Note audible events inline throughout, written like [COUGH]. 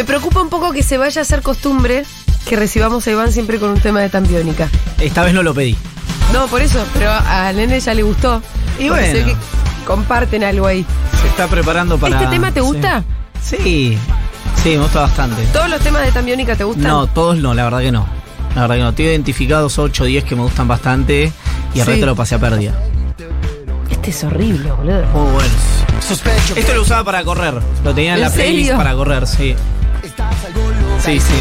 Me preocupa un poco que se vaya a hacer costumbre que recibamos a Iván siempre con un tema de tambiónica. Esta vez no lo pedí. No, por eso, pero a Nene ya le gustó. Y bueno. que comparten algo ahí. Se está preparando para. ¿Este tema te gusta? Sí. Sí, sí, me gusta bastante. ¿Todos los temas de tambiónica te gustan? No, todos no, la verdad que no. La verdad que no. Tengo identificados 8 o 10 que me gustan bastante y el Sí. resto lo pasé a pérdida. Este es horrible, boludo. Muy bueno. Esto lo usaba para correr. Lo tenía en, ¿En la playlist serio? para correr, sí. Sí, sí.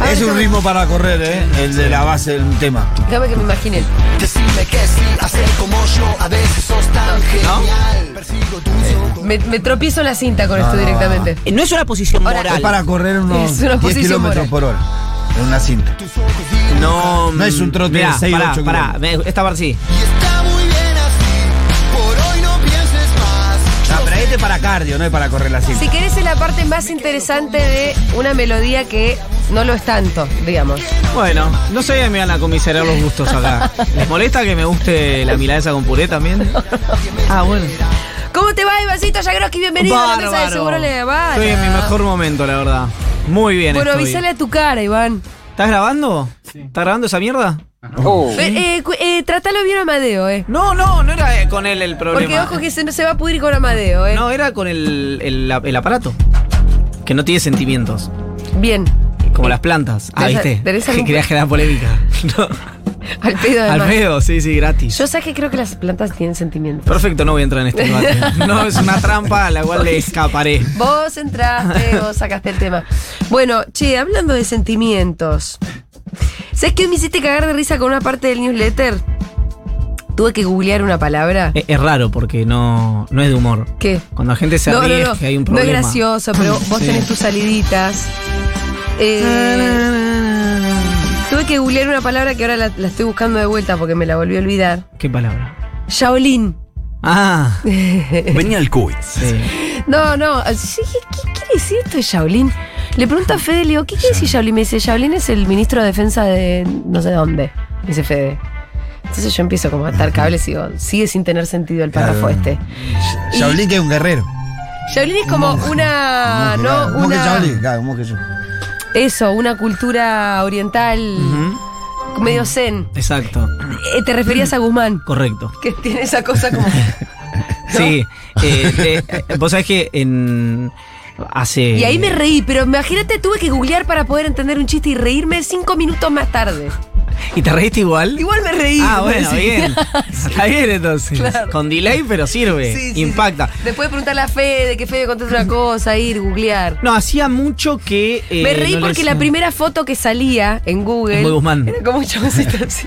A Es ver, un ritmo para correr, ¿eh? El de la base del tema. Déjame que me imagine. Decime que sí, hacer como yo, a veces sos tan genial. Tus ojos. Me, me tropiezo la cinta con esto no, directamente. Eh, No es una posición Ahora- moral. Es para correr unos Es una 10 posición kilómetros por hora. En una cinta. No, No es un trote de mirá, seis, pará, ocho pará, ve, esta parte sí. Y está es para cardio, no es para correr la cinta. Si querés es la parte más interesante de una melodía que no lo es tanto, digamos. Bueno, no sé me van a comisarar los gustos acá. [LAUGHS] ¿Les molesta que me guste la milanesa con puré también? Ah, bueno. ¿Cómo te va, Ivancito Yagroski? Bienvenido a la mesa de Bárbaro. Seguro Le. Estoy en mi mejor momento, la verdad. Muy bien Bueno, estoy. avísale a tu cara, Iván. ¿Estás grabando? ¿Estás grabando esa mierda? Eh, eh, cu- eh, trátalo bien a Amadeo, eh. No, no, no era eh, con él el problema. Porque ojo que se, no se va a pudrir con Amadeo, eh. No, era con el, el, el aparato. Que no tiene sentimientos. Bien. Como las plantas. Ah, ¿Tenés- ¿viste? Que [LAUGHS] querías generar polémica. [LAUGHS] No. [LAUGHS] Al pedo Al además. pedo, sí, sí, gratis. Yo sé que creo que las plantas tienen sentimientos. Perfecto, no voy a entrar en este [LAUGHS] debate. No, es una trampa a la cual le escaparé. Vos entraste, [LAUGHS] vos sacaste el tema. Bueno, che, hablando de sentimientos. ¿Sabes que hoy me hiciste cagar de risa con una parte del newsletter? Tuve que googlear una palabra. Es, es raro porque no, no es de humor. ¿Qué? Cuando la gente se no, ríe no, no. es que hay un no es problema. gracioso, pero vos Sí. tenés tus saliditas. Eh, tuve que googlear una palabra que ahora la, la estoy buscando de vuelta porque me la volví a olvidar. ¿Qué palabra? Shaolin. Ah, [LAUGHS] Venía al quiz. sí. No, no. sí, ¿Qué, qué quiere decir esto de Shaolin? Le pregunto a Fede, le digo, ¿qué quiere decir Shaolin? Me dice, Shaolin es el ministro de defensa de no sé dónde. Dice Fede. Entonces yo empiezo como a atar cables y digo, sigue sin tener sentido el párrafo Claro. este. Shaolin que es un guerrero. Shaolin es como una. Monje, no, claro, monje una. Shaolin, claro, monje yo. Eso, una cultura oriental medio zen. Exacto, Eh, te referías a Guzmán, correcto. [LAUGHS] que tiene esa cosa como. [LAUGHS] Sí, eh, eh, vos sabés que en. Hace. Y ahí me reí, pero imagínate, tuve que googlear para poder entender un chiste y reírme cinco minutos más tarde. ¿Y te reíste igual? Igual me reí. Ah, bueno, bien. [LAUGHS] Está bien entonces. Claro. Con delay, pero sirve. Sí, sí, Impacta. sí. Después de preguntarle a Fede, que Fede conteste una cosa, ir, googlear. No, hacía mucho que. eh, me reí no porque la primera foto que salía en Google. Muy Guzmán. Era como un chaboncito así.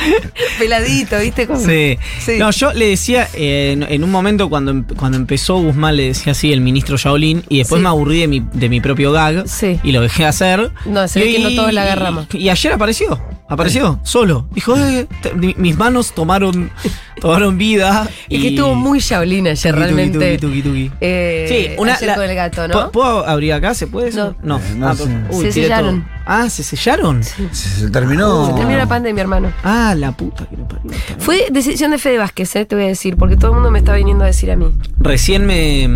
[LAUGHS] Peladito, ¿viste? Como- Sí. Sí. No, yo le decía, eh, en, en un momento cuando, em- cuando empezó Guzmán, le decía así el ministro Shaolin, y después Sí. me aburrí de mi, de mi propio gag, Sí. y lo dejé hacer. No, se y, ve que no todos la agarramos. Y, ayer apareció, apareció, solo. Dijo, eh, te- mis manos tomaron, tomaron vida. Y que estuvo muy Shaolin ayer, Tuki, tuki, realmente. tuki, tuki, tuki. Eh, Sí, una. ayer la- con el gato, ¿no? ¿Puedo- ¿Puedo abrir acá? ¿Se puede eso? No. Eh, no Ah, sé. uy, Se sellaron. todo. Ah, ¿se sellaron? Se, se terminó. Se terminó la pandemia, hermano. Ah, la puta que lo parió. Fue decisión de Fede Vázquez, eh, te voy a decir, porque todo el mundo me está viniendo a decir a mí. Recién me,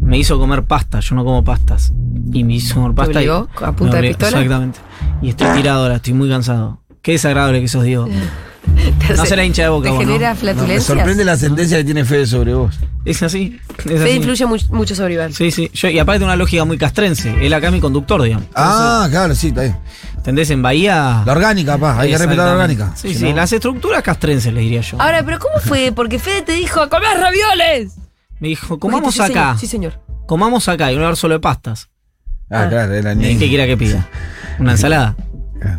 me hizo comer pasta, yo no como pastas. Y me hizo comer pasta. y- obligó a punta de pistola? Exactamente. Y estoy tirado ahora, estoy muy cansado. Qué desagradable que sos, Diego. [LAUGHS] Te No hace- será hincha de boca, ¿Te genera No, me sorprende la sentencia que tiene Fede sobre vos. Es así. Es Fede así. influye mu- mucho sobre Iván. Sí, sí. Yo, y aparte una lógica muy castrense. Él acá es mi conductor, digamos. Ah, claro, sí, está bien. ¿Entendés? En Bahía. La orgánica, pa, hay que respetar la orgánica. Sí, Si sí. no- Las estructuras castrenses, le diría yo. Ahora, pero ¿cómo fue? Porque Fede te dijo, ¡a comer ravioles! Me dijo, comamos sí, acá. señor, Sí, señor. Comamos acá y un solo de pastas. Ah, claro, era ¿Qué niño. quiera que pida? ¿Una ensalada?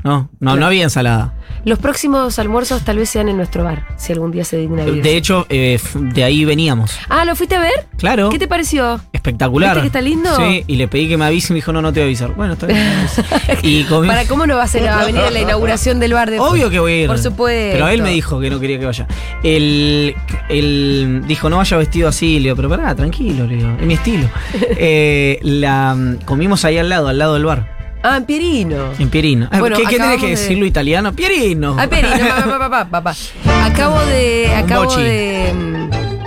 No, no, no había ensalada. Los próximos almuerzos tal vez sean en nuestro bar, si algún día se digna ir. De hecho, eh, de ahí veníamos. Ah, ¿lo fuiste a ver? Claro. ¿Qué te pareció? Espectacular. ¿Viste que está lindo? Sí, y le pedí que me avise y me dijo, no, no te voy a avisar. Bueno, está bien. [LAUGHS] y comí. ¿Para cómo no vas a, ir a venir a la inauguración del bar de [LAUGHS] Obvio que voy a ir. Por supuesto. Pero él me dijo que no quería que vaya. Él, él dijo, no vaya vestido así. Le digo, pero pará, tranquilo, le digo, es mi estilo. [LAUGHS] Eh, la, comimos ahí al lado, al lado del bar, Ah, en Pierino. en Pierino. Ah, Bueno, ¿Qué, qué tenés que de- decirlo italiano? Pierino. Ah, Pierino, papá, papá, papá. Acabo de. Un Acabo bochi. de.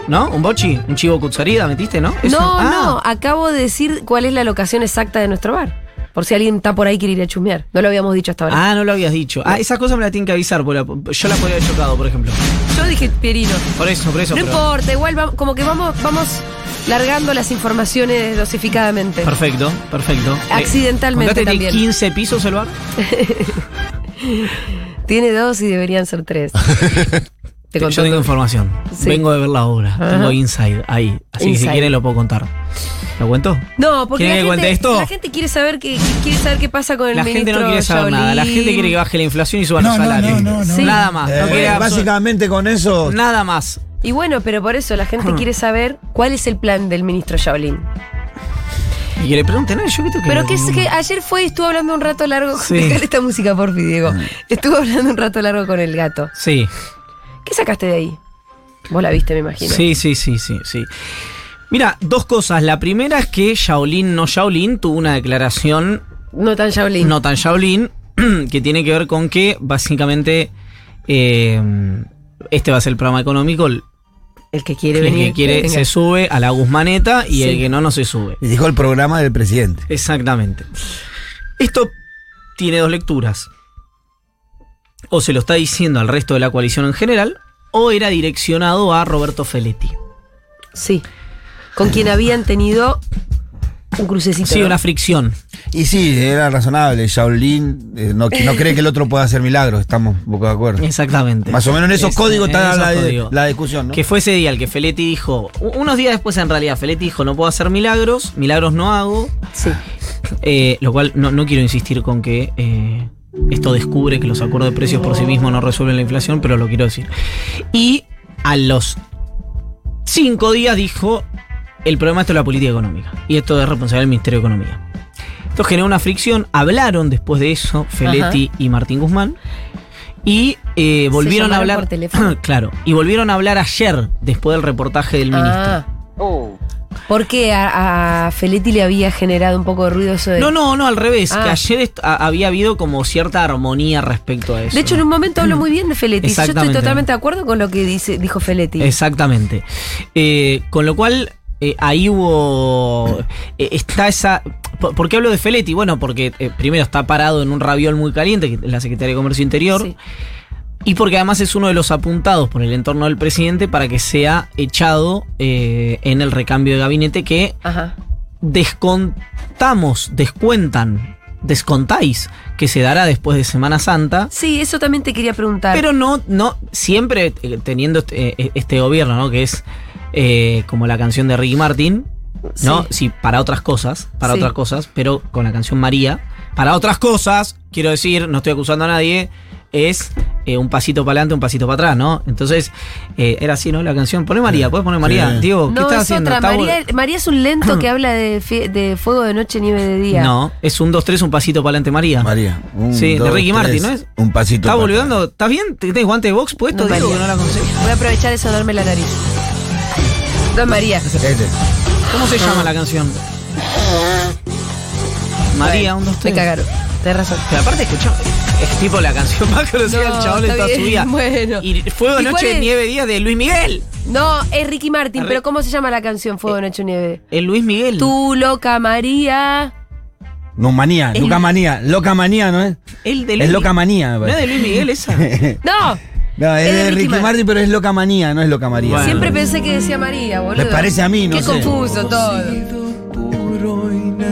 ¿No? ¿Un bochi? ¿Un chivo cutsarida metiste, no? Eso. No, Ah, no, acabo de decir cuál es la locación exacta de nuestro bar. Por si alguien está por ahí quiere ir a chusmear. No lo habíamos dicho hasta ahora. Ah, no lo habías dicho. Ah, esa cosa me la tienen que avisar. la- yo la podría haber chocado, por ejemplo. Yo dije Pierino. Por eso, por eso. No pero- importa, igual vamos- como que vamos, vamos largando las informaciones dosificadamente. Perfecto, perfecto. Eh, Accidentalmente ¿contaste que tiene también. 15 pisos el bar? [LAUGHS] Tiene dos y deberían ser tres. [LAUGHS] Te Yo tengo todo. información. Sí. Vengo de ver la obra. Ajá. Tengo inside ahí. Así que si quieren lo puedo contar. ¿Lo cuento? No, porque la ¿Quieren que gente, esto? la gente quiere saber qué, quiere saber qué pasa con el La gente ministro no quiere saber nada. La gente quiere que baje la inflación y suban No, los salarios. no, no, no. Sí. Nada más. Eh, básicamente con eso. Nada más. Y bueno, pero por eso la gente [LAUGHS] quiere saber cuál es el plan del ministro Shaolin. Y que le pregunten, "Ay, ¿yo que Pero que, con es que ayer fue y estuvo hablando un rato largo. Sí. Dejale [LAUGHS] esta música, por Diego. Estuvo hablando un rato largo con el gato. Sí. ¿Qué sacaste de ahí? Vos la viste, me imagino. Sí, sí, sí, sí, sí. Mira, dos cosas. La primera es que Shaolin no Shaolin tuvo una declaración No tan Shaolin. no tan Shaolin [CLEARS THROAT] que tiene que ver con que básicamente eh, este va a ser el programa económico. El El que quiere el venir. que quiere venga. se sube a la Guzmaneta y Sí. el que no, no se sube. Y dijo el programa del presidente. Exactamente. Esto tiene dos lecturas. O se lo está diciendo al resto de la coalición en general, o era direccionado a Roberto Feletti. Sí. Con quien habían tenido un crucecito. Sí, ¿no? una fricción. Y sí, era razonable. Shaolin eh, no, no cree que el otro pueda hacer milagros. Estamos un poco de acuerdo. Exactamente. Más o menos en esos Es- códigos en está esos la, códigos. la discusión, ¿no? Que fue ese día el que Feletti dijo, unos días después en realidad, Feletti dijo, no puedo hacer milagros, milagros no hago, Sí. eh, lo cual no, no quiero insistir con que eh, esto descubre que los acuerdos de precios por sí mismos no resuelven la inflación, pero lo quiero decir. Y a los cinco días dijo, el problema esto es la política económica, y esto es responsabilidad del Ministerio de Economía. Esto generó una fricción, hablaron después de eso Feletti y Martín Guzmán. Y eh, volvieron a hablar. por [CLEARS THROAT] teléfono? claro. Y volvieron a hablar ayer, después del reportaje del ministro. Ah. Porque a, a Feletti le había generado un poco de ruido eso de. No, no, no, al revés. Ah. Que ayer est- a- había habido como cierta armonía respecto a eso. De hecho, en un momento hablo muy bien de Feletti. Yo estoy Exactamente. totalmente de acuerdo con lo que dice, dijo Feletti. Exactamente. Eh, con lo cual, eh, ahí hubo. eh, está esa. ¿Por qué hablo de Feletti? Bueno, porque eh, primero está parado en un raviol muy caliente, que es la Secretaría de Comercio Interior. Sí. Y porque además es uno de los apuntados por el entorno del presidente para que sea echado en el recambio de gabinete que Ajá. descontamos, descuentan, descontáis que se dará después de Semana Santa. Sí, eso también te quería preguntar. Pero no, no, siempre teniendo este, este gobierno, ¿no? Que es eh, como la canción de Ricky Martin, ¿no? Sí. Sí, para otras cosas, para Sí. otras cosas, pero con la canción María. Para otras cosas, quiero decir, no estoy acusando a nadie, es eh, un pasito para adelante, un pasito para atrás, ¿no? Entonces, eh, era así, ¿no? La canción. Poné María, ¿puedes poner María? Sí. Diego, ¿qué no, estás es haciendo? otra. ¿Está María, María es un lento que habla de, fuego de noche, nieve de día. No, es un 2-3, un pasito para adelante, María. María. Un, Sí, de Ricky Martin, ¿no es? Un pasito. ¿Estás volviendo? ¿Estás bien? ¿Tienes guante de box puesto? No, Diego, no la conseguí. Voy a aprovechar eso de darme la nariz. No es María. ¿Cómo se llama la canción? María, un, dos, Me tres. cagaron. Tenés razón. Pero aparte, escuchá, es tipo la canción [LAUGHS] más conocida No, del chabón en está toda su vida. bueno. Y Fuego, ¿Y Noche? Nieve, Día de Luis Miguel. No, es Ricky Martin, Arre- pero ¿cómo se llama la canción Fuego de Noche Nieve? El Luis Miguel. Tú, loca María. No, manía. El- Loca manía. Loca manía, ¿no es? El de Luis Es loca manía, me ¿No es de parece. Luis Miguel esa? [LAUGHS] No, No, es, Es de Ricky Ricky Martin. Martin, pero es loca manía, no es loca María. Bueno. siempre pensé que decía María, boludo. Me parece a mí, no Qué sé. confuso todo.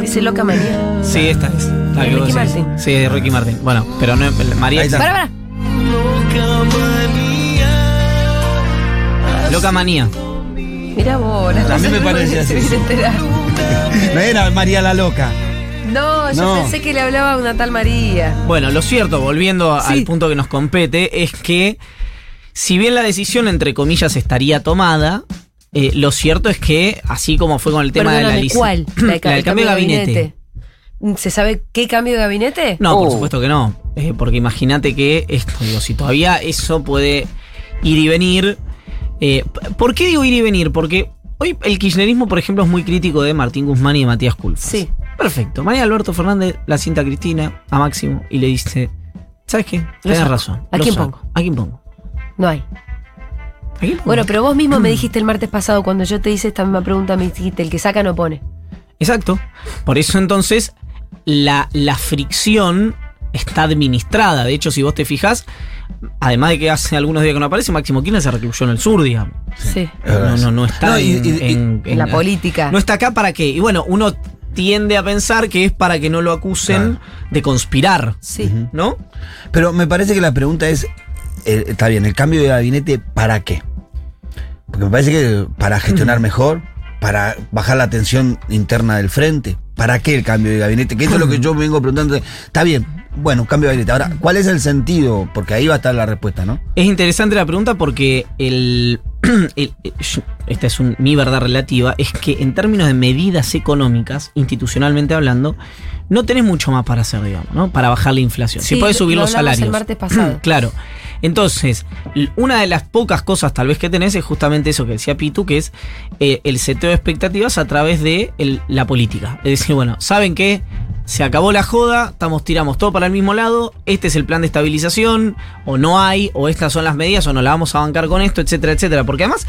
Dice loca María. sí, esta es. La ¿Es vos Ricky decís. Martin? Sí, de Ricky Martin. Bueno, pero no es María. Ahí está. Para, para. Loca Manía. Mira vos, las También cosas me que parece así, se [LAUGHS] viene a sí. enterar. No era María la loca. No, yo No. pensé que le hablaba a una tal María. Bueno, lo cierto, volviendo Sí. al punto que nos compete, es que si bien la decisión, entre comillas, estaría tomada, eh, lo cierto es que, así como fue con el tema de la lic- ¿cuál? [CLEARS THROAT] la ca- del el cambio de gabinete. ¿Se sabe qué cambio de gabinete? No, por Oh. supuesto que no. Eh, porque imagínate que esto, digo, si todavía eso puede ir y venir. eh, ¿Por qué digo ir y venir? Porque hoy el kirchnerismo, por ejemplo, es muy crítico de Martín Guzmán y de Matías Culfas. Sí. Perfecto. María Alberto Fernández la sienta a Cristina, a Máximo, y le dice: ¿Sabes qué? Tienes razón. ¿A quién saco. pongo? ¿A quién pongo? No hay. Aquí pongo. Bueno, pero vos mismo me [CLEARS THROAT] dijiste el martes pasado, cuando yo te hice esta misma pregunta, me dijiste, el que saca no pone. Exacto. Por eso entonces la, la fricción está administrada. De hecho, si vos te fijas, además de que hace algunos días que no aparece, Máximo Kirchner se recluyó en el sur, digamos. Sí. No, no, no está No, y- en, y- y- en- en la política. No está acá para qué. Y bueno, uno tiende a pensar que es para que no lo acusen de conspirar. Sí. ¿No? Pero me parece que la pregunta es, eh, está bien, el cambio de gabinete, ¿para qué? Porque me parece que para gestionar mejor, para bajar la tensión interna del frente, ¿para qué el cambio de gabinete? Que eso es lo que yo me vengo preguntando. Está bien, bueno, cambio de gabinete. Ahora, ¿cuál es el sentido? Porque ahí va a estar la respuesta, ¿no? Es interesante la pregunta porque el, [CLEARS THROAT] esta es un- mi verdad relativa, es que en términos de medidas económicas, institucionalmente hablando, no tenés mucho más para hacer, digamos, ¿no? Para bajar la inflación. si Sí, podés subir lo los el salarios. martes pasado. [CLEARS THROAT] claro. Entonces, una de las pocas cosas tal vez que tenés es justamente eso que decía Pitu, que es eh, el seteo de expectativas a través de el- la política. Es decir, bueno, ¿saben qué? Se acabó la joda, estamos, tiramos todo para el mismo lado, este es el plan de estabilización, o no hay, o estas son las medidas, o no la vamos a bancar con esto, etcétera, etcétera. Porque además,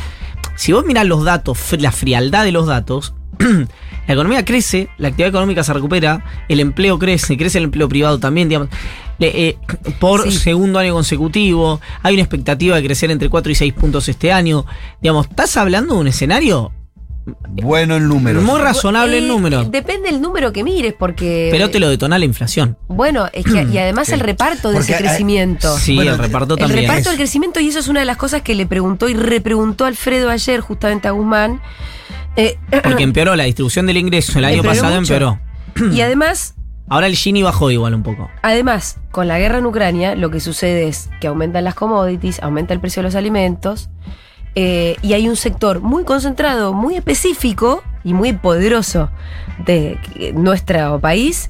si vos mirás los datos, la frialdad de los datos, [CLEARS THROAT] la economía crece, la actividad económica se recupera, el empleo crece, crece el empleo privado también, digamos, eh, por Sí. segundo año consecutivo, hay una expectativa de crecer entre 4 y 6 puntos este año. Digamos, estás hablando de un escenario Bueno en números. muy razonable en Eh, números, Depende del número que mires, porque. pero te lo detona la inflación. Bueno, es que, y además el reparto de Porque ese hay- crecimiento. Sí, Bueno, el reparto El también. reparto Eso. del crecimiento, y eso es una de las cosas que le preguntó y repreguntó Alfredo ayer, justamente a Guzmán. Eh, [CLEARS THROAT] Porque empeoró la distribución del ingreso el año Empeoró pasado, mucho. empeoró. y además, [CLEARS THROAT] Ahora el Gini bajó igual un poco. además, con la guerra en Ucrania, lo que sucede es que aumentan las commodities, aumenta el precio de los alimentos, eh, y hay un sector muy concentrado, muy específico y muy poderoso de eh, nuestro país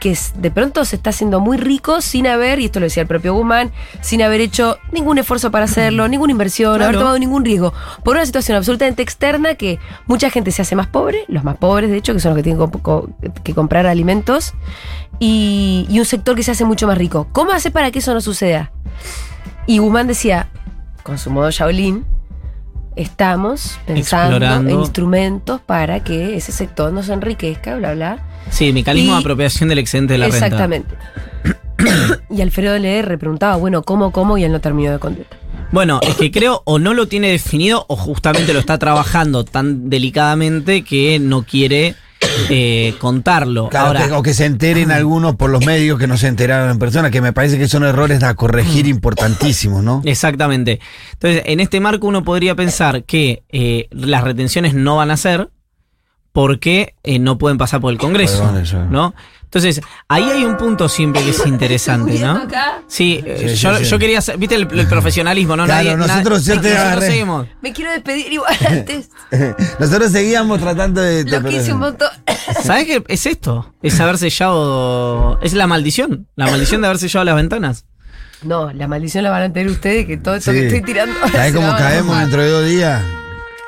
que de pronto se está haciendo muy rico sin haber, y esto lo decía el propio Guzmán, sin haber hecho ningún esfuerzo para hacerlo, ninguna inversión, Claro. haber tomado ningún riesgo, por una situación absolutamente externa que mucha gente se hace más pobre, los más pobres de hecho, que son los que tienen que comprar alimentos, y, y un sector que se hace mucho más rico. ¿Cómo hace para que eso no suceda? Y Guzmán decía, con su modo Shaolin, estamos pensando Explorando. en instrumentos para que ese sector no se enriquezca, bla, bla. Sí, mecanismo Y- de apropiación del excedente de la renta. Exactamente. [CLEARS THROAT] y Alfredo LR preguntaba, bueno, ¿cómo, cómo? Y él no terminó de contestar. Bueno, es que creo o no lo tiene definido o justamente lo está trabajando tan delicadamente que no quiere eh, contarlo. Claro, Ahora, que- o que se enteren algunos por los medios que no se enteraron en persona, que me parece que son errores a corregir importantísimos, ¿no? Exactamente. Entonces, en este marco uno podría pensar que eh, las retenciones no van a ser porque eh, no pueden pasar por el Congreso, Perdón. ¿no? Entonces, ahí hay un punto siempre que es [LAUGHS] interesante, ¿no? acá? Sí, eh, Sí, sí, yo, sí. yo quería hacer, viste el, el [LAUGHS] profesionalismo, ¿no? Claro, nosotros ya te nosotros seguimos. Me quiero despedir igual [LAUGHS] antes. Nosotros seguíamos tratando de... Lo que hice un montón. ¿Sabes qué es esto? Es haber sellado. Es la maldición. La maldición de haber sellado las ventanas. No, la maldición la van a tener ustedes, que todo esto Sí. que estoy tirando. ¿Sabés se cómo caemos dentro de dos días?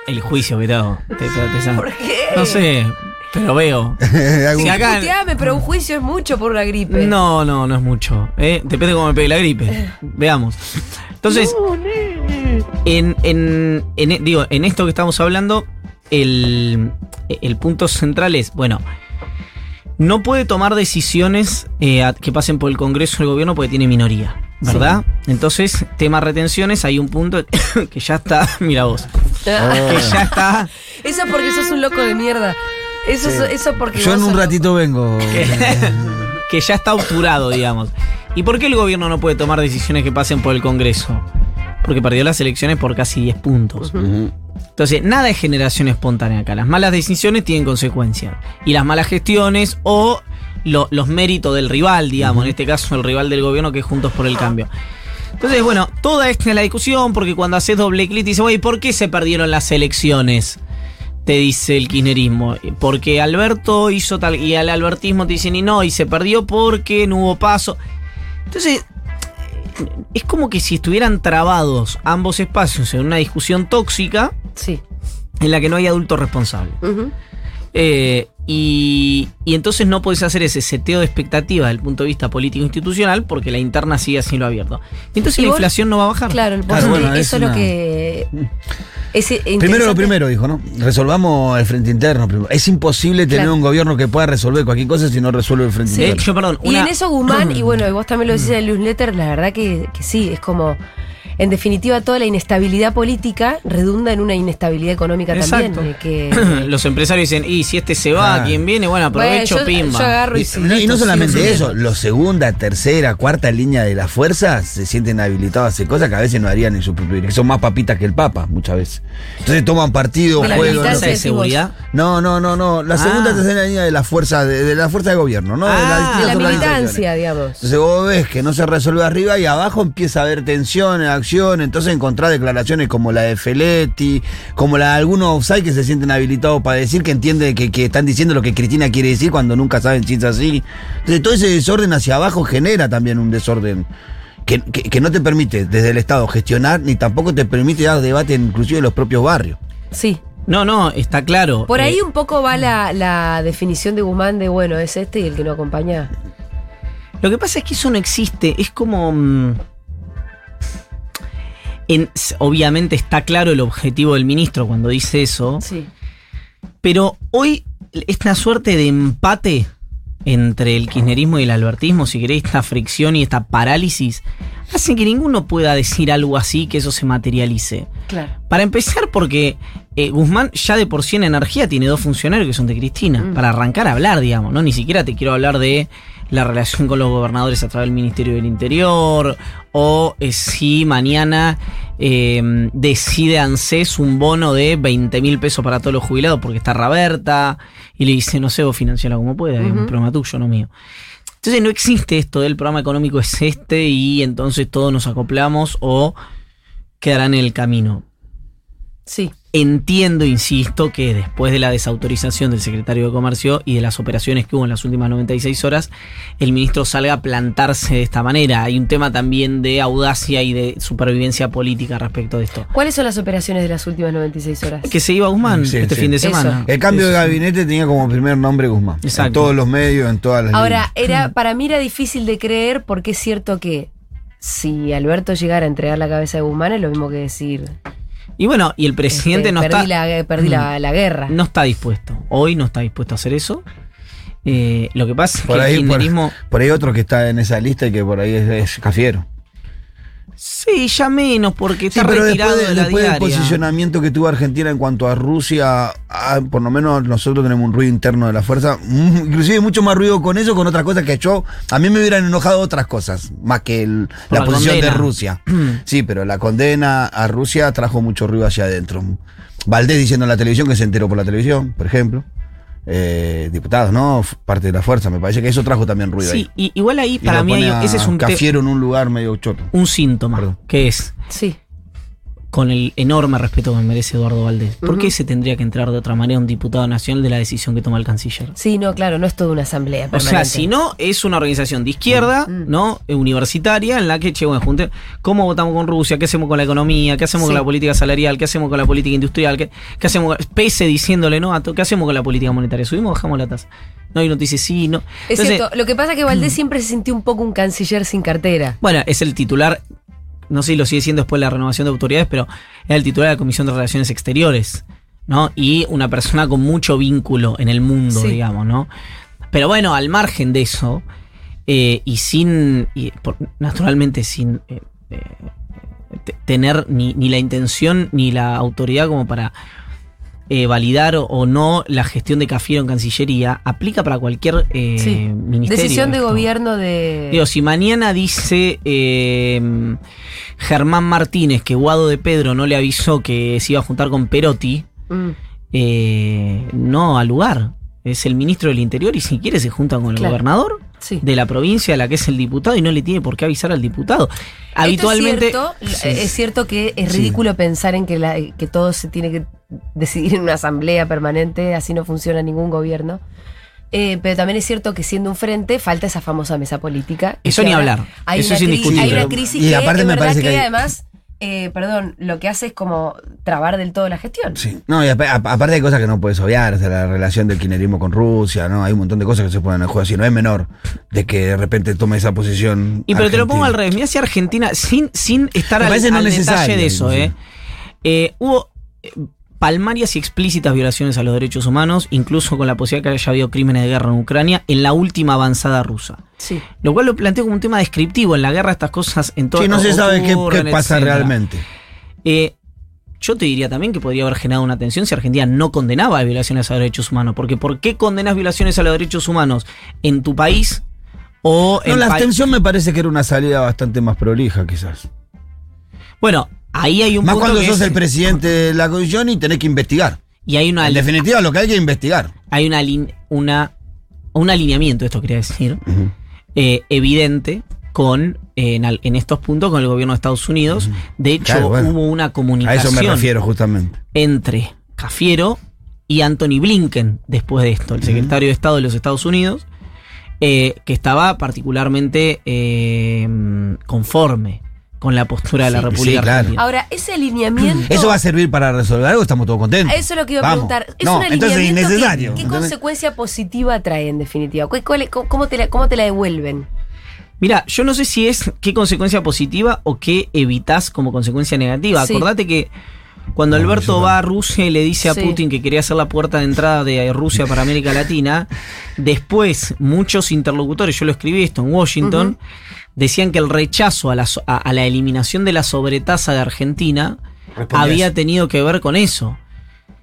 El juicio. Te- te- te- ¿Por qué? No sé, pero veo. [LAUGHS] Si acá- Puteame, pero un juicio es mucho por una gripe. No, no, no es mucho. ¿eh? Depende de cómo me pegue la gripe. Veamos. Entonces, en, en- en- digo, en esto que estamos hablando, el, el punto central es, bueno, no puede tomar decisiones eh, a- que pasen por el Congreso o el gobierno porque tiene minoría, ¿verdad? Entonces, tema retenciones, hay un punto [COUGHS] que ya está, [COUGHS] mira vos, que ya está, Eso porque sos un loco de mierda. Eso, eso porque. Yo en un ratito vengo. [LAUGHS] que ya está obturado, digamos. ¿Y por qué el gobierno no puede tomar decisiones que pasen por el Congreso? Porque perdió las elecciones por casi 10 puntos. Entonces, nada es generación espontánea acá. Las malas decisiones tienen consecuencias. Y las malas gestiones o lo- los méritos del rival, digamos, en este caso el rival del gobierno que es Juntos por el Cambio. Entonces, bueno, toda esta es la discusión porque cuando haces doble clic dices, oye, ¿por qué se perdieron las elecciones? Te dice el kirchnerismo. Porque Alberto hizo tal. Y al albertismo te dicen, y no, y se perdió porque no hubo paso. Entonces, es como que si estuvieran trabados ambos espacios en una discusión tóxica Sí. en la que no hay adulto responsable. Eh, y, y entonces no podés hacer ese seteo de expectativas desde el punto de vista político institucional porque la interna sigue así lo abierto. Y entonces Y la vos- inflación no va a bajar. Claro, el Claro, bueno, eso es lo una- que. es Primero lo primero, dijo, ¿no? Resolvamos el frente interno. primero. Es imposible tener Claro. un gobierno que pueda resolver cualquier cosa si no resuelve el frente Sí. Interno. yo, perdón, Y una- en eso Guzmán, [CLEARS THROAT] y bueno, y vos también lo decís en el newsletter, la verdad que, que sí, es como, en definitiva, toda la inestabilidad política redunda en una inestabilidad económica Exacto. también. que, [CLEARS THROAT] los empresarios dicen, y si este se va, Claro. ¿quién viene? Bueno, aprovecho, Bueno, yo- pimba. yo agarro y no, y no listo, solamente sí, sí. eso, los segunda, tercera, cuarta línea de la fuerza se sienten habilitados a hacer cosas que a veces no harían en su propio dirección. Son más papitas que el Papa, muchas veces. Entonces toman partido, De la juegan. militancia de seguridad. No, no, no, no. La Ah. segunda, tercera línea de la fuerza de, de la fuerza de gobierno, ¿no? Ah. de las de distintas la militancia, digamos. Entonces vos ves que no se resuelve arriba y abajo empieza a haber tensiones, acción, entonces encontrar declaraciones como la de Feletti, como la de algunos offside que se sienten habilitados para decir que entienden que, que están diciendo lo que Cristina quiere decir cuando nunca saben si es así. Entonces todo ese desorden hacia abajo genera también un desorden que, que- que no te permite desde el Estado gestionar ni tampoco te permite dar debate inclusive en los propios barrios. Sí. No, no, está claro. Por ahí Eh, un poco va la, la definición de Guzmán de, bueno, es este y el que no acompaña. Lo que pasa es que eso no existe. Es como. En- obviamente está claro el objetivo del ministro cuando dice eso. Sí. Pero hoy esta suerte de empate entre el kirchnerismo y el albertismo, si queréis, esta fricción y esta parálisis, hace que ninguno pueda decir algo así, que eso se materialice. Claro. Para empezar, porque eh, Guzmán ya de por sí en energía tiene dos funcionarios que son de Cristina. Mm. Para arrancar a hablar, digamos, ¿no? Ni siquiera te quiero hablar de la relación con los gobernadores a través del Ministerio del Interior. O eh, si mañana eh, decide ANSES un bono de 20 mil pesos para todos los jubilados porque está Raberta. Y le dice, no sé, vos financiala como pueda, es un problema tuyo, no mío. Entonces no existe esto del programa económico es este y entonces todos nos acoplamos o quedarán en el camino. Sí. Entiendo, insisto, que después de la desautorización del secretario de Comercio y de las operaciones que hubo en las últimas 96 horas, el ministro salga a plantarse de esta manera. Hay un tema también de audacia y de supervivencia política respecto de esto. ¿Cuáles son las operaciones de las últimas 96 horas? Que se iba Guzmán Sí, este sí. fin de Eso. semana. El cambio de gabinete tenía como primer nombre Guzmán. En Exacto. todos los medios, en todas las Ahora, líneas. era, para mí era difícil de creer porque es cierto que si Alberto llegara a entregar la cabeza de Guzmán es lo mismo que decir. Y bueno, y el presidente este, no perdí está. La, perdí la, la guerra. No está dispuesto. Hoy no está dispuesto a hacer eso. Eh, lo que pasa es que ahí, el por, kirchnerismo. por ahí otro que está en esa lista y que por ahí es, es Cafiero. Sí, ya menos, porque Sí, está pero retirado después, de- de la después del posicionamiento que tuvo Argentina en cuanto a Rusia, por lo menos nosotros tenemos un ruido interno de la fuerza, mm, inclusive mucho más ruido con eso, con otras cosas que yo, a mí me hubieran enojado otras cosas, más que el- la, la posición condena. de Rusia. [CLEARS THROAT] sí, pero la condena a Rusia trajo mucho ruido hacia adentro. Valdés diciendo en la televisión que se enteró por la televisión, por ejemplo. Eh, diputados, ¿no? Parte de la fuerza, me parece que eso trajo también ruido Sí, ahí. y, igual ahí Y para mí hay- ese es un, Cafiero en un lugar medio choto. un síntoma, Perdón. que es, Sí. Con el enorme respeto que me merece Eduardo Valdés, ¿por qué se tendría que entrar de otra manera un diputado nacional de la decisión que toma el canciller? Sí, no, claro, no es toda una asamblea. O sea, permanente. si no, es una organización de izquierda, Mm. ¿no? Eh, Universitaria, en la que, che, bueno, junte, ¿cómo votamos con Rusia? ¿Qué hacemos con la economía? ¿Qué hacemos Sí. con la política salarial? ¿Qué hacemos con la política industrial? ¿Qué, qué hacemos? con- Pese diciéndole, ¿no? A ¿Qué hacemos con la política monetaria? ¿Subimos o bajamos la tasa? No, y no te dice sí, no. Es Entonces, cierto, lo que pasa es que Mm. Valdés siempre se sintió un poco un canciller sin cartera. Bueno, es el titular, no sé si lo sigue siendo después de la renovación de autoridades, pero era el titular de la Comisión de Relaciones Exteriores, ¿no? Y una persona con mucho vínculo en el mundo, Sí. digamos, ¿no? Pero bueno, al margen de eso, eh, y sin, y por- naturalmente sin eh, eh, te- tener ni, ni la intención ni la autoridad como para eh, validar o, no la gestión de Cafiero en Cancillería, aplica para cualquier eh, Sí. ministerio. Decisión de esto. gobierno de. Digo, si mañana dice eh, Germán Martínez que Guado de Pedro no le avisó que se iba a juntar con Perotti, Mm, eh, no al lugar. Es el ministro del Interior y si quiere se junta con el Claro. gobernador sí. de la provincia a la que es el diputado y no le tiene por qué avisar al diputado. Habitualmente. Es, cierto, Sí. es cierto que es Sí. ridículo pensar en que, la- que todo se tiene que decidir en una asamblea permanente, así no funciona ningún gobierno. Eh, pero también es cierto que siendo un frente falta esa famosa mesa política. Y Eso ni hablar. Hay Eso una es crisis, indiscutible. hay una crisis y que aparte es me verdad parece que, que hay- además eh, perdón, lo que hace es como trabar del todo la gestión. Sí. No, y a- aparte hay cosas que no puedes obviar, o sea, la relación del kirchnerismo con Rusia, ¿no? Hay un montón de cosas que se ponen en juego así, no es menor de que de repente tome esa posición. Y pero te lo pongo al revés. Mira si Argentina, sin, sin estar Me al, parece no al detalle necesario, de eso. ¿eh? Eh, hubo eh, palmarias y explícitas violaciones a los derechos humanos, incluso con la posibilidad de que haya habido crímenes de guerra en Ucrania en la última avanzada rusa. Sí. Lo cual lo planteo como un tema descriptivo. En la guerra estas cosas en todo Sí, no se sabe qué, qué pasa etcétera. realmente. Eh, yo te diría también que podría haber generado una tensión si Argentina no condenaba violaciones a los derechos humanos. Porque ¿por qué condenas violaciones a los derechos humanos en tu país o No, en la abstención me parece que era una salida bastante más prolija, quizás. Bueno, ahí hay un Más punto cuando que sos es- el presidente de la comisión y tenés que investigar. y hay una En definitiva, lo que hay que investigar. hay una, una un alineamiento, esto quería decir, eh, evidente con eh, en, al- en estos puntos con el gobierno de Estados Unidos. De hecho, Claro, bueno. hubo una A comunicación eso me refiero justamente. entre Cafiero y Anthony Blinken después de esto, el secretario de Estado de los Estados Unidos, eh, que estaba particularmente conforme con la postura de la Sí, República sí, claro. Argentina. Ahora, ese alineamiento. ¿Eso va a servir para resolver algo? ¿Estamos todos contentos? Eso es lo que iba a Vamos. preguntar. ¿Es no, un entonces es innecesario. ¿Qué, consecuencia positiva trae en definitiva? ¿Cuál- cuál- cómo, te la, ¿Cómo te la devuelven? Mira, yo no sé si es qué consecuencia positiva o qué evitas como consecuencia negativa. Sí. Acordate que cuando No, Alberto va a Rusia y le dice a Sí. Putin que quería ser la puerta de entrada de Rusia para América Latina, después muchos interlocutores, yo lo escribí esto en Washington, decían que el rechazo a la, so- a, a la eliminación de la sobretasa de Argentina había tenido que ver con eso.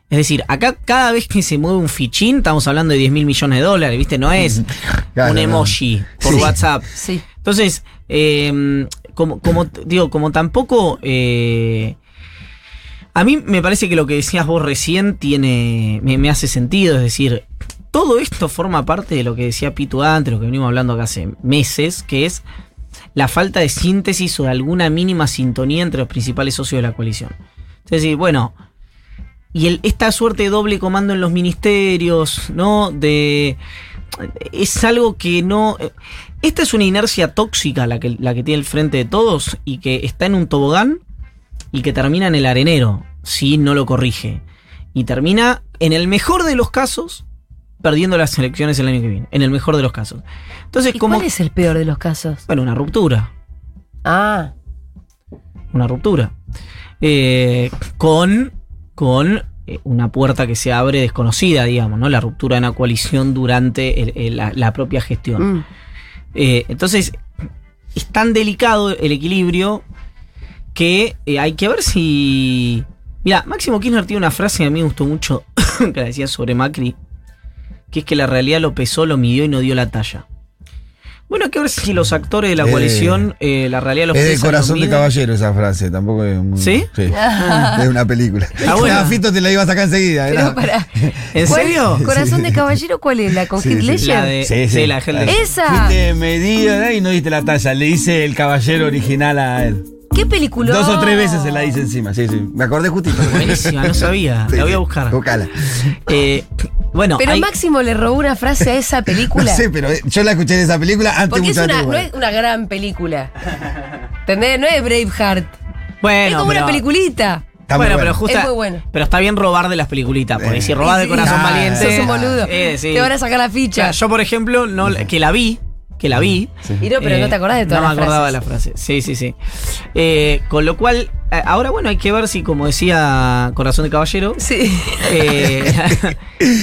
Es decir, acá cada vez que se mueve un fichín, estamos hablando de 10 mil millones de dólares, ¿viste? No es [LAUGHS] Claro, un no. emoji por Sí. WhatsApp. Sí. Entonces, eh, como, digo, como tampoco. eh, a mí me parece que lo que decías vos recién tiene. Me, me hace sentido. Es decir, todo esto forma parte de lo que decía Pitu antes, lo que venimos hablando acá hace meses, que es la falta de síntesis o de alguna mínima sintonía entre los principales socios de la coalición. Es decir, bueno. Y esta suerte de doble comando en los ministerios, ¿no? De. Es algo que no. Esta es una inercia tóxica la que, la que tiene el frente de todos y que está en un tobogán y que termina en el arenero si no lo corrige. Y termina, en el mejor de los casos, perdiendo las elecciones el año que viene. En el mejor de los casos. Entonces, ¿Y como. cuál es el peor de los casos? Bueno, una ruptura. Ah, Una ruptura. Eh, con. Con eh, una puerta que se abre desconocida, digamos, ¿no? La ruptura de una coalición durante el- el- la, la propia gestión. mm. Eh, entonces, es tan delicado el equilibrio que eh, hay que ver si. Mira, Máximo Kirchner tiene una frase que a mí me gustó mucho, [COUGHS] que la decía sobre Macri, que es que la realidad lo pesó, lo midió y no dio la talla. Bueno, hay que ver si los actores de la Eh, coalición, eh, la realidad los Es de pesa, los corazón de caballero esa frase, tampoco es muy- ¿Sí? Sí. [LAUGHS] Es una película. Ah, bueno. Ah, Fito te la iba a sacar enseguida. Pero para. ¿En ¿Cuál- serio? ¿Corazón de caballero cuál es? ¿La con Sí, Heath sí. Ledger? La de, Sí, sí, sí. la Ledger. Esa. Fuiste medida y no diste la talla. Le hice el caballero original a él. ¿Qué película? Dos o tres veces se la hice encima. Sí, sí. Me acordé justito. Buenísima, no sabía. [LAUGHS] Sí, La voy a buscar. Búscala. Eh, bueno, Pero hay- Máximo le robó una frase a esa película. [LAUGHS] No sé, pero eh, yo la escuché en esa película antes Porque es una, no es una gran película. ¿Entendés? No es Braveheart. bueno, es como pero- una peliculita. Está muy bueno, bueno. pero justa- Es muy bueno. Pero está bien robar de las peliculitas, porque Eh. si robás de corazón sí. valiente. Sos un boludo. eh, sí. Te van a sacar la ficha. Yo, por ejemplo, no, que la vi, que la vi. Y no, pero no te acordás de todas No me acordaba de frases. la frase. Sí, sí, sí. Eh, con lo cual, eh, ahora bueno, hay que ver si, como decía Corazón de Caballero, Sí. [LAUGHS] eh,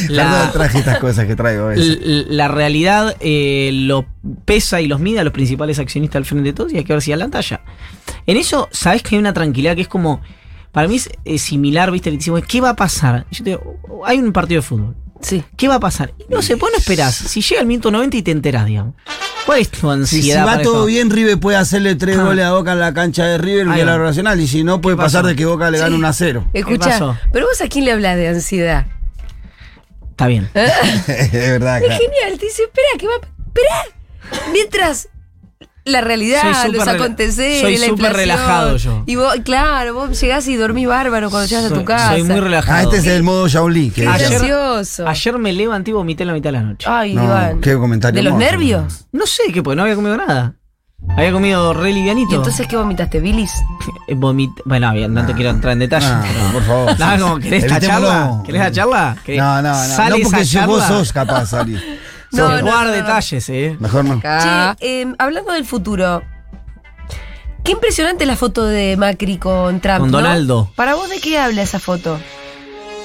la, traje estas cosas que traigo. la realidad eh, lo pesa y los mide a los principales accionistas al frente de todos y hay que ver si a la talla. En eso, sabes que hay una tranquilidad que es como. Para mí es, eh, similar, ¿viste? Le decimos, ¿qué va a pasar? Yo te digo, hay un partido de fútbol. Sí. ¿Qué va a pasar? Y no sé, vos no esperás. Si llega el minuto 90 y te enterás, digamos. ¿Cuál es tu Si, si ansiedad? va todo esto? bien, River puede hacerle tres Ah. goles a Boca en la cancha de River y la Nacional. Y si no, puede pasó? pasar de que Boca le gane Sí. 1 a 0. Escucha, pero vos a quién le hablas de ansiedad. Está bien. [LAUGHS] es verdad, Es claro. genial, te dice, espera, que va. Espera. Mientras la realidad, los aconteceres, soy la súper inflación, relajado yo. Y vos, claro, vos llegás y dormís bárbaro cuando llegas a tu casa. soy muy relajado. Ah, este es el modo Shaolin. Que Qué Ayer- gracioso. Ayer me levanté y vomité en la mitad de la noche. Ay, No, Iván. qué comentario ¿De los hermoso. nervios? No sé qué, porque no había comido nada. Había comido re livianito. ¿Y entonces qué vomitaste? ¿Bilis? Eh, vomit- Bueno, bien, no te quiero entrar en detalle. Ah, pero- por favor. No, como. ¿querés la charla? ¿Querés la charla? ¿Querés- No, no, no. sale No porque esa vos sos capaz, Ali. [LAUGHS] No, no, guarda no, no. detalles, eh. Mejor no. Che, eh, hablando del futuro. Qué impresionante la foto de Macri con Trump. Con ¿no? Donaldo. ¿Para vos de qué habla esa foto?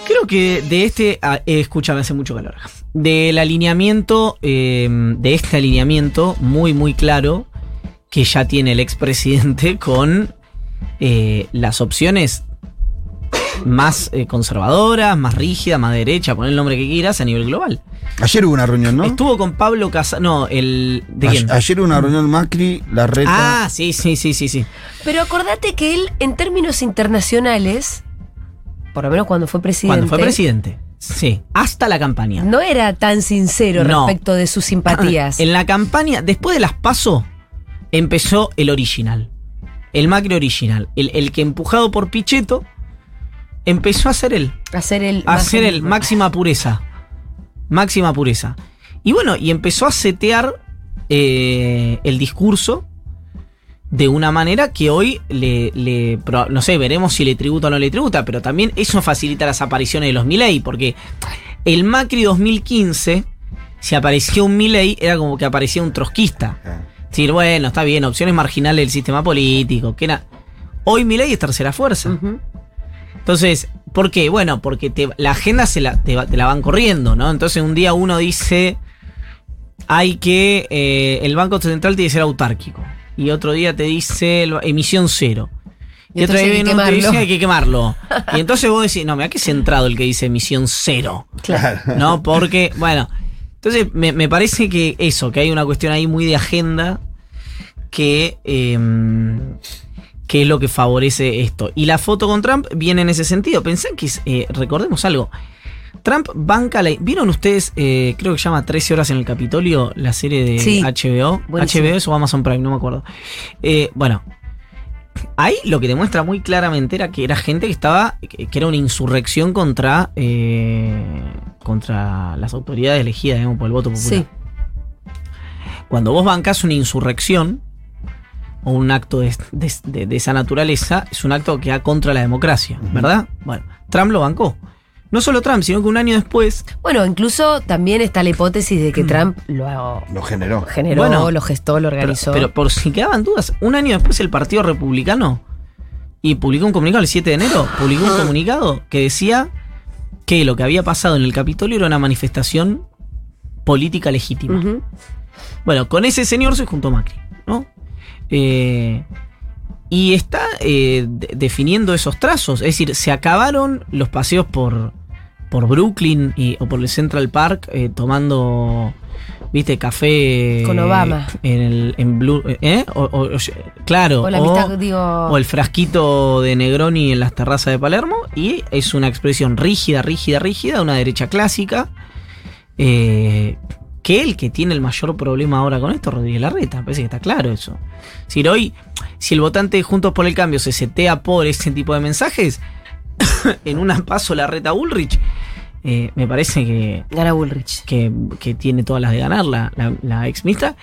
Creo que de este. ah, eh, escúchame, hace mucho calor. Del alineamiento, eh, de este alineamiento muy, muy claro que ya tiene el expresidente [LAUGHS] con eh, las opciones más eh, conservadoras, más rígidas, más derecha, pon el nombre que quieras a nivel global. Ayer hubo una reunión, ¿no? Estuvo con Pablo Casado. No, el. ¿De A- quién? Ayer hubo una reunión Macri, la reta. Ah, sí, sí, sí, sí, sí. Pero acordate que él, en términos internacionales, por lo menos cuando fue presidente, Cuando fue presidente. Sí, hasta la campaña. no era tan sincero No. respecto de sus simpatías. [LAUGHS] En la campaña, después de las PASO, empezó el original. El Macri original. El, el que empujado por Pichetto empezó a ser él. hacer el, A más ser el mismo. máxima [LAUGHS] pureza. Máxima pureza. Y bueno, y empezó a setear eh, el discurso de una manera que hoy le, no sé, veremos si le tributa o no le tributa, pero también eso facilita las apariciones de los Milley, porque el Macri 2015, si aparecía un Milley, era como que aparecía un trotskista. Decir, bueno, está bien, opciones marginales del sistema político, que era... Hoy Milley es tercera fuerza. Ujú. Entonces, ¿por qué? Bueno, porque te- la agenda se la, te, la van corriendo, ¿no? Entonces un día uno dice, hay que, eh, el Banco Central tiene que ser autárquico. Y otro día te dice el- emisión cero. Y, Y otro día viene te dice, hay que quemarlo. [LAUGHS] y entonces vos decís, no, mira que centrado el que dice emisión cero. Claro. ¿No? Porque, bueno, entonces me, me parece que eso, que hay una cuestión ahí muy de agenda que, em, que es lo que favorece esto. Y la foto con Trump viene en ese sentido. Pensé que, eh, recordemos algo, Trump banca la... ¿Vieron ustedes, eh, creo que se llama 13 horas en el Capitolio, la serie de Sí. HBO? Buenísimo. HBO es o Amazon Prime, no me acuerdo. Eh, bueno, ahí lo que demuestra muy claramente era que era gente que estaba, que que era una insurrección contra, eh, contra las autoridades elegidas digamos, por el voto popular. Sí. Cuando vos bancas una insurrección o un acto de, de- de- de esa naturaleza, es un acto que va contra la democracia, ¿verdad? Bueno, Trump lo bancó. No solo Trump, sino que un año después, Bueno, incluso también está la hipótesis de que Trump lo Lo generó. generó, Bueno, lo gestó, lo pero, organizó. pero por si quedaban dudas, un año después el Partido Republicano y publicó un comunicado el 7 de enero, publicó un comunicado que decía que lo que había pasado en el Capitolio era una manifestación política legítima. Bueno, con ese señor se juntó Macri, ¿no? Eh, y está eh, de- definiendo esos trazos. Es decir, se acabaron los paseos por, por Brooklyn y, o por el Central Park eh, tomando, viste, café. Con Obama. En el en Blue. ¿Eh? O, o- o- claro. O la o- amistad, digo. o el frasquito de Negroni en las terrazas de Palermo. Y es una expresión rígida, rígida, rígida, una derecha clásica. eh, que el que tiene el mayor problema ahora con esto, es Rodríguez Larreta. Parece que está claro eso. Si hoy, si el votante de Juntos por el Cambio se setea por ese tipo de mensajes, [COUGHS] en una paso Larreta Bullrich, eh, me parece que, Gana Bullrich. que, que tiene todas las de ganar la, la, la ex ministra,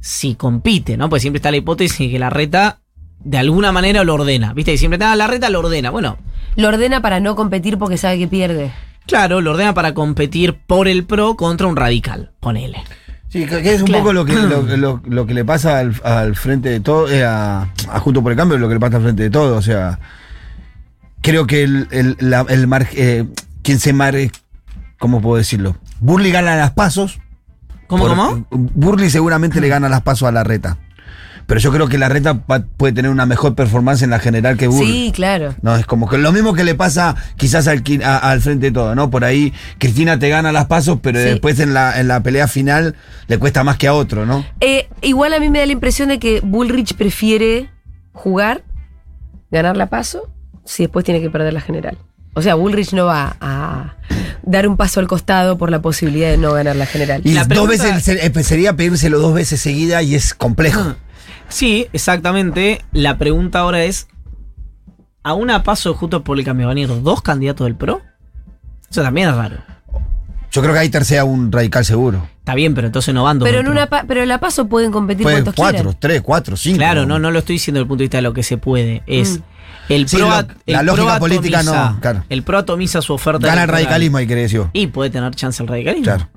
si compite, ¿no? Pues siempre está la hipótesis de que la reta de alguna manera lo ordena, ¿viste? Y siempre está la reta lo ordena. Bueno, Lo ordena para no competir porque sabe que pierde. Claro, lo ordena para competir por el pro contra un radical, ponele. Sí, que es un Claro. poco lo que, lo, [CLEARS THROAT] lo- lo que le pasa al, al frente de todo, eh, a, a Junto por el Cambio, lo que le pasa al frente de todo. O sea, creo que el, el, la- el mar- eh, quien se mar, ¿cómo puedo decirlo? Burley gana las pasos. ¿Cómo, por- cómo? Burley seguramente le gana las pasos a la reta. Pero yo creo que la reta puede tener una mejor performance en la general que Burley. Sí, claro. No, es como que lo mismo que le pasa quizás al, qui- a- al frente de todo, ¿no? Por ahí Cristina te gana las pasos, pero Sí. después en la, en la pelea final le cuesta más que a otro, ¿no? Eh, igual a mí me da la impresión de que Bullrich prefiere jugar, ganar la paso, si después tiene que perder la general. O sea, Bullrich no va a dar un paso al costado por la posibilidad de no ganar la general. Y La dos pregunta- veces eh, sería pedírselo dos veces seguida y es complejo. Sí, exactamente. La pregunta ahora es: ¿a una paso de Juntos por el Cambio van a ir dos candidatos del pro? Eso también es raro. Yo creo que ahí tercera un radical seguro. Está bien, pero entonces no van dos Pero en una pa- pero en la paso pueden competir Pueden cuantos cuatro, quieran. tres, cuatro, cinco. Claro, no, no lo estoy diciendo desde el punto de vista de lo que se puede. Es Mm. el Sí, pro, lo- la el lógica pro política no, claro. El pro atomiza su oferta. Gana el radicalismo, ahí querés decir. Y puede tener chance el radicalismo. Claro.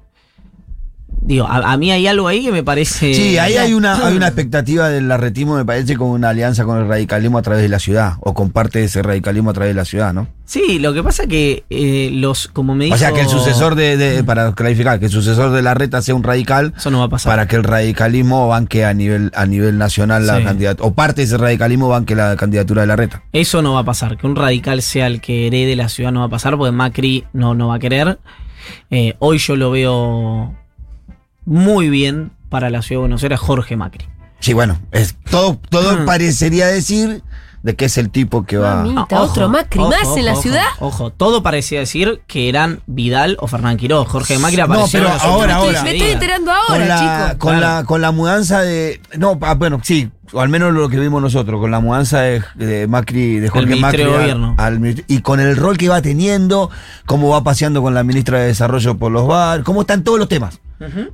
Digo, a, a mí hay algo ahí que me parece. Sí, ahí hay una, hay una [LAUGHS] expectativa del arretismo, me parece, como una alianza con el radicalismo a través de la ciudad, o con parte de ese radicalismo a través de la ciudad, ¿no? Sí, lo que pasa que eh, los, como me dijo. O sea, que el sucesor de, de- para clarificar, que el sucesor de la reta sea un radical, Eso no va a pasar. para que el radicalismo banque a nivel, a nivel nacional la Sí. candidatura, o parte de ese radicalismo banque la candidatura de la reta. Eso no va a pasar. Que un radical sea el que herede la ciudad no va a pasar, porque Macri no, no va a querer. Eh, hoy yo lo veo muy bien para la ciudad de Buenos Aires, Jorge Macri. Sí, bueno, es, todo, todo Mm. parecería decir de que es el tipo que va. Mami. Ah, otro Macri más en la ciudad. Ojo, todo parecía decir que eran Vidal o Fernán Quiroz. Jorge Macri No, apareció pero en los ahora, ahora. Me 15 estoy enterando con ahora, la, chicos. con, Claro. la, con la mudanza de. No, ah, bueno, sí, o al menos lo que vimos nosotros, con la mudanza de, de Macri, de Jorge Macri. De al- Gobierno. al y con el rol que va teniendo, cómo va paseando con la ministra de Desarrollo por los bares, cómo están todos los temas.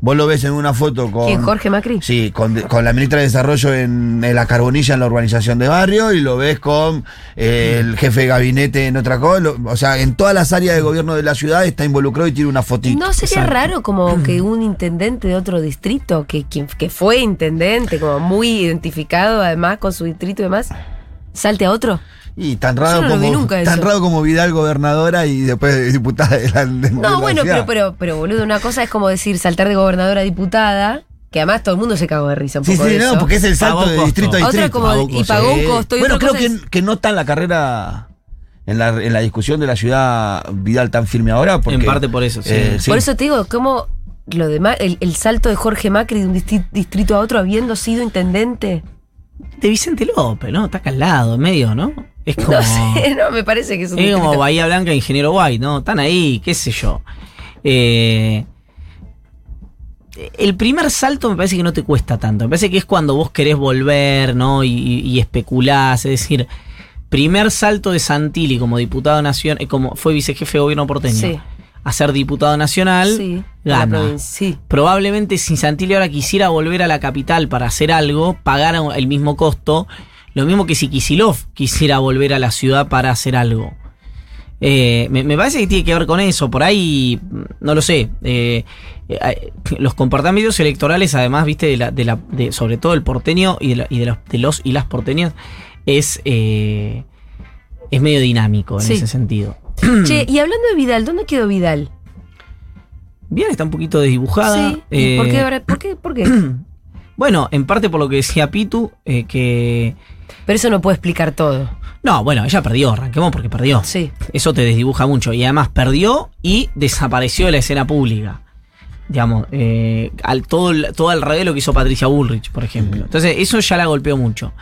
Vos lo ves en una foto con. ¿Quién, Jorge Macri? Sí, con, con la ministra de Desarrollo en, en la carbonilla en la urbanización de barrio y lo ves con eh, el jefe de gabinete en otra cosa. lo- o sea, en todas las áreas de gobierno de la ciudad está involucrado y tiene una fotito. ¿No sería Exacto. raro como que un intendente de otro distrito, que, quien- que fue intendente, como muy identificado además con su distrito y demás, salte a otro? Y tan raro no como nunca tan raro como Vidal gobernadora y después diputada de la, de la No, bueno, pero, pero, pero boludo, una cosa es como decir saltar de gobernadora a diputada, que además todo el mundo se cagó de risa un Sí, poco sí, de no, eso. porque es el salto Pagó de costo. distrito a Otra distrito. como Pagó y pagó un Sí. costo y Bueno, otra creo que, es- que no está en la carrera, en la, en la discusión de la ciudad Vidal tan firme ahora. Porque, En parte por eso, sí. eh, sí. Por eso te digo, como lo demás, el, el salto de Jorge Macri de un distrito a otro habiendo sido intendente. De Vicente López, ¿no? Está acá al lado, en medio, ¿no? Es como. No [LAUGHS] sé, no, me parece que es un Es como. Bahía Blanca e Ingeniero White, ¿no? Están ahí, qué sé yo. Eh, el primer salto me parece que no te cuesta tanto. Me parece que es cuando vos querés volver, ¿no? Y, y- y especulás. Es decir, primer salto de Santilli como diputado nacional, como fue vicejefe de gobierno porteño, Sí. A ser diputado nacional, Sí, gana. sí. Probablemente si Santilli ahora quisiera volver a la capital para hacer algo, pagara el mismo costo. Lo mismo que si Kisilov quisiera volver a la ciudad para hacer algo. Eh, me, me parece que tiene que ver con eso. Por ahí, mm, no lo sé. eh, eh, los comportamientos electorales, además, viste, de la, de la, de- sobre todo el porteño y de, la- y de los, de los y las porteñas, es, es medio dinámico en Sí. ese sentido. [CLEARS THROAT] Che, y hablando de Vidal, ¿dónde quedó Vidal? Bien, está un poquito desdibujada. sí. ¿y ¿Por eh, qué? ¿Por qué? ¿Por qué? [CLEARS THROAT] Bueno, en parte por lo que decía Pitu, eh, que. Pero eso no puede explicar todo. No, bueno, ella perdió, arranquemos porque perdió. Sí. Eso te desdibuja mucho. Y además perdió y desapareció de la escena pública. Digamos, eh, al, todo, todo al revés de lo que hizo Patricia Bullrich, por ejemplo. Entonces, eso ya la golpeó mucho.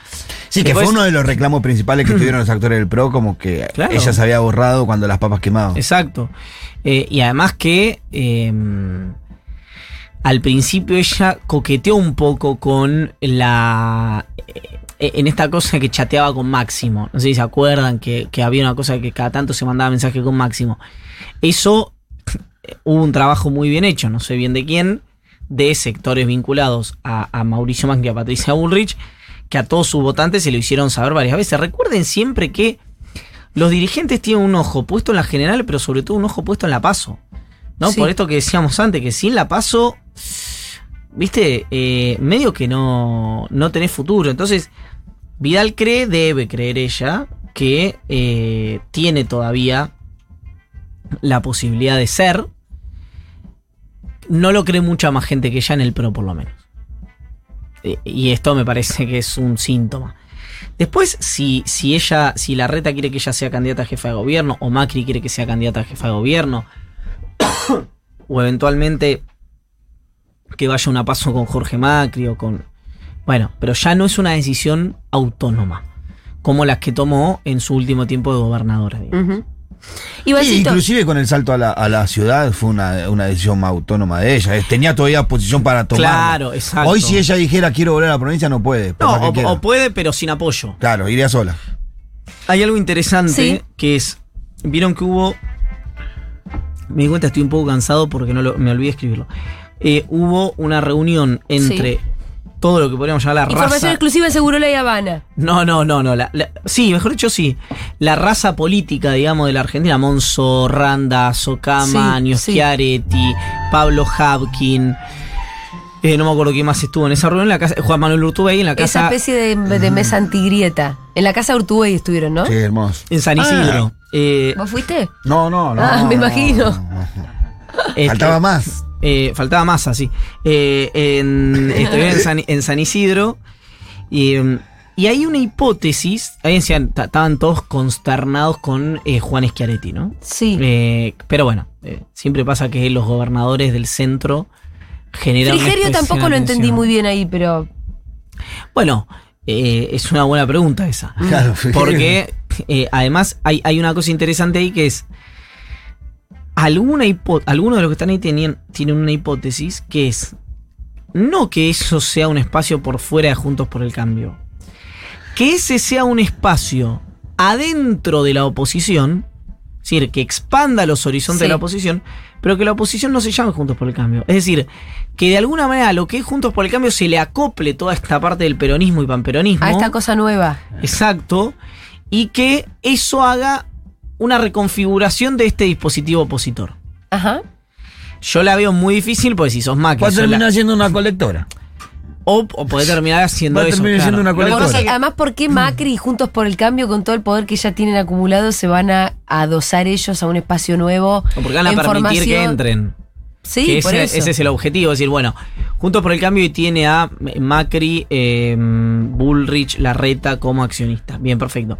Sí, que fue uno de los reclamos principales que [CLEARS THROAT] tuvieron los actores del PRO, como que Claro. ella se había borrado cuando las papas quemaban. Exacto. Eh, y además que eh, al principio ella coqueteó un poco con la... eh, en esta cosa que chateaba con Máximo. No sé si se acuerdan que, que había una cosa que cada tanto se mandaba mensaje con Máximo. Eso hubo un trabajo muy bien hecho, no sé bien de quién, de sectores vinculados a, a Mauricio Macri y a Patricia Bullrich, que a todos sus votantes se lo hicieron saber varias veces. Recuerden siempre que los dirigentes tienen un ojo puesto en la general, pero sobre todo un ojo puesto en la paso. ¿No? Sí. Por esto que decíamos antes, que sin la paso, viste, Eh, medio que no, no tenés futuro. Entonces, Vidal cree, debe creer ella, que eh, tiene todavía la posibilidad de ser. No lo cree mucha más gente que ella en el PRO, por lo menos. Eh, Y esto me parece que es un síntoma. Después, si, si ella, si la reta quiere que ella sea candidata a jefa de gobierno, o Macri quiere que sea candidata a jefa de gobierno, [COUGHS] o eventualmente que vaya una paso con Jorge Macri o con. Bueno, pero ya no es una decisión autónoma, como las que tomó en su último tiempo de gobernadora. Ivancito, inclusive con el salto a la, a la ciudad fue una, una decisión más autónoma de ella. Tenía todavía posición para tomar. Claro, exacto. Hoy si ella dijera quiero volver a la provincia no puede. No, o, puede, pero sin apoyo. Claro, iría sola. Hay algo interesante Sí. que es. Vieron que hubo me di cuenta, estoy un poco cansado porque no lo- me olvidé escribirlo. Eh, hubo una reunión entre Sí. Todo lo que podríamos llamar la Información raza. exclusiva en Seguro La Habana. No, no, no, no. la- la- sí, mejor dicho, sí. La raza política, digamos, de la Argentina, Monzo, Randa, Socama, Sí, Schiaretti, Pablo Habkin. eh, no me acuerdo quién más estuvo en esa reunión, en la casa, Juan Manuel Urtubey en la Esa casa especie de, de mesa antigrieta. En la casa Urtubey estuvieron, ¿no? Sí, hermoso. en San Isidro. Eh, ¿Vos fuiste? No, no, no. Ah, me no, imagino. no, no. este, Faltaba más. Eh, faltaba masa, sí. Eh, en, estuve en, San, en San Isidro. Y, em, y hay una hipótesis. Ahí decían, ta- estaban todos consternados con eh, Juan Schiaretti, ¿no? Sí. Eh, pero bueno, eh, siempre pasa que los gobernadores del centro generan. Frigerio tampoco lo entendí muy bien ahí, pero. Bueno, eh, es una buena pregunta esa. Claro. Porque eh, además hay, hay una cosa interesante ahí que es. Alguna algunos de los que están ahí tenían, tienen una hipótesis que es. No que eso sea un espacio por fuera de Juntos por el Cambio. Que ese sea un espacio adentro de la oposición. Es decir, que expanda los horizontes Sí. de la oposición, pero que la oposición no se llame Juntos por el Cambio. Es decir, que de alguna manera lo que es Juntos por el Cambio se le acople toda esta parte del peronismo y panperonismo. A esta cosa nueva. Exacto. Y que eso haga una reconfiguración de este dispositivo opositor. Ajá. Yo la veo muy difícil porque si sos Macri. Va a terminar la- siendo una colectora. o, o podés terminar haciendo Va a eso. terminar siendo una colectora. Porque, además, ¿por qué Macri y Juntos por el Cambio, con todo el poder que ya tienen acumulado, se van a adosar ellos a un espacio nuevo? o porque van a permitir que entren. Sí, que por ese, eso. ese es el objetivo. Es decir, bueno, Juntos por el Cambio tiene a Macri, eh, Bullrich, Larreta como accionista. Bien, perfecto.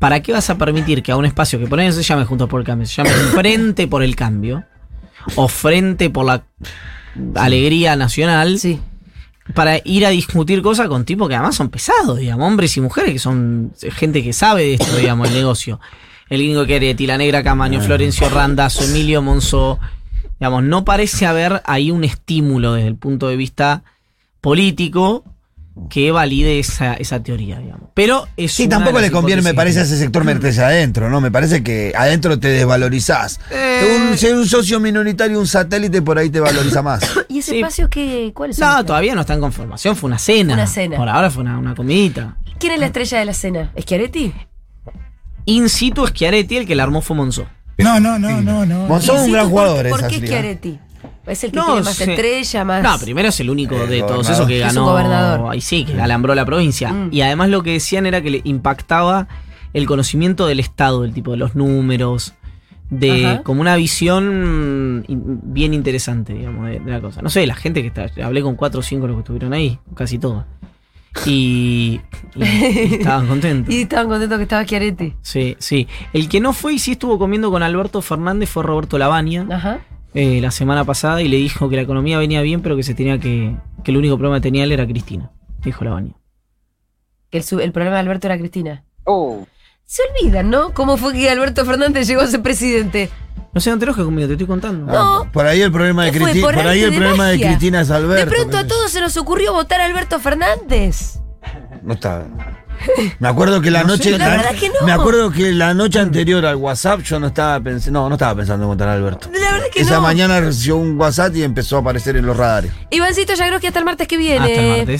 ¿Para qué vas a permitir que a un espacio que por ahí no se llame Juntos por el Cambio, se llame Frente por el Cambio o Frente por la Alegría Nacional, Sí. para ir a discutir cosas con tipos que además son pesados, digamos, hombres y mujeres que son gente que sabe de esto, digamos, el negocio. El gringo Queretti, la negra Camaño, Florencio Randazzo, Emilio Monzó. Digamos, no parece haber ahí un estímulo desde el punto de vista político que valide esa, esa teoría, digamos. Pero es Sí, una tampoco de le conviene, me parece, a que- ese sector meterse adentro, ¿no? Me parece que adentro te desvalorizás. Eh. Un, ser un socio minoritario, un satélite, por ahí te valoriza más. [COUGHS] ¿Y ese Sí. espacio qué? ¿Cuál es? No, todavía no está en conformación, fue una cena. Una cena. Por ahora fue una, una comidita. ¿Quién es la estrella de la cena? ¿Schiaretti? In situ Schiaretti, el que la armó fue Monzó. No, no, no, no, no. Monzón es un ¿Y gran jugador, ¿Por, por qué. Schiaretti? Es el que No, tiene más sí. estrella, más. No, primero es el único El de todos esos que Es un ganó. gobernador. Ahí sí, que alambró la provincia. Mm. Y además lo que decían era que le impactaba el conocimiento del Estado, del tipo de los números, de Ajá. como una visión bien interesante, digamos, de, de la cosa. No sé, la gente que está, hablé con cuatro o cinco de los que estuvieron ahí, casi todos. Y, y- y estaban contentos. [LAUGHS] Y estaban contentos que estaba Schiaretti. Sí, sí. El que no fue y sí estuvo comiendo con Alberto Fernández fue Roberto Lavagna Ajá. Eh, la semana pasada y le dijo que la economía venía bien, pero que se tenía que. que el único problema que tenía él era Cristina. Dijo la baña. Que el, el problema de Alberto era Cristina. Se olvidan, ¿no? ¿Cómo fue que Alberto Fernández llegó a ser presidente? No te enojes conmigo, te estoy contando. No. Por ahí el problema de. Cristina. ¿Por Por, ahí el de problema de? Cristina es Alberto. de pronto a todos se nos ocurrió votar a Alberto Fernández. No está. Me acuerdo que la No noche. sé, la verdad que no. Me acuerdo que la noche anterior al WhatsApp yo no estaba pensando. No, no estaba pensando en votar a Alberto. La verdad que Esa no. mañana recibió un WhatsApp y empezó a aparecer en los radares. Ivancito Yagroski hasta el martes que viene. Hasta el martes.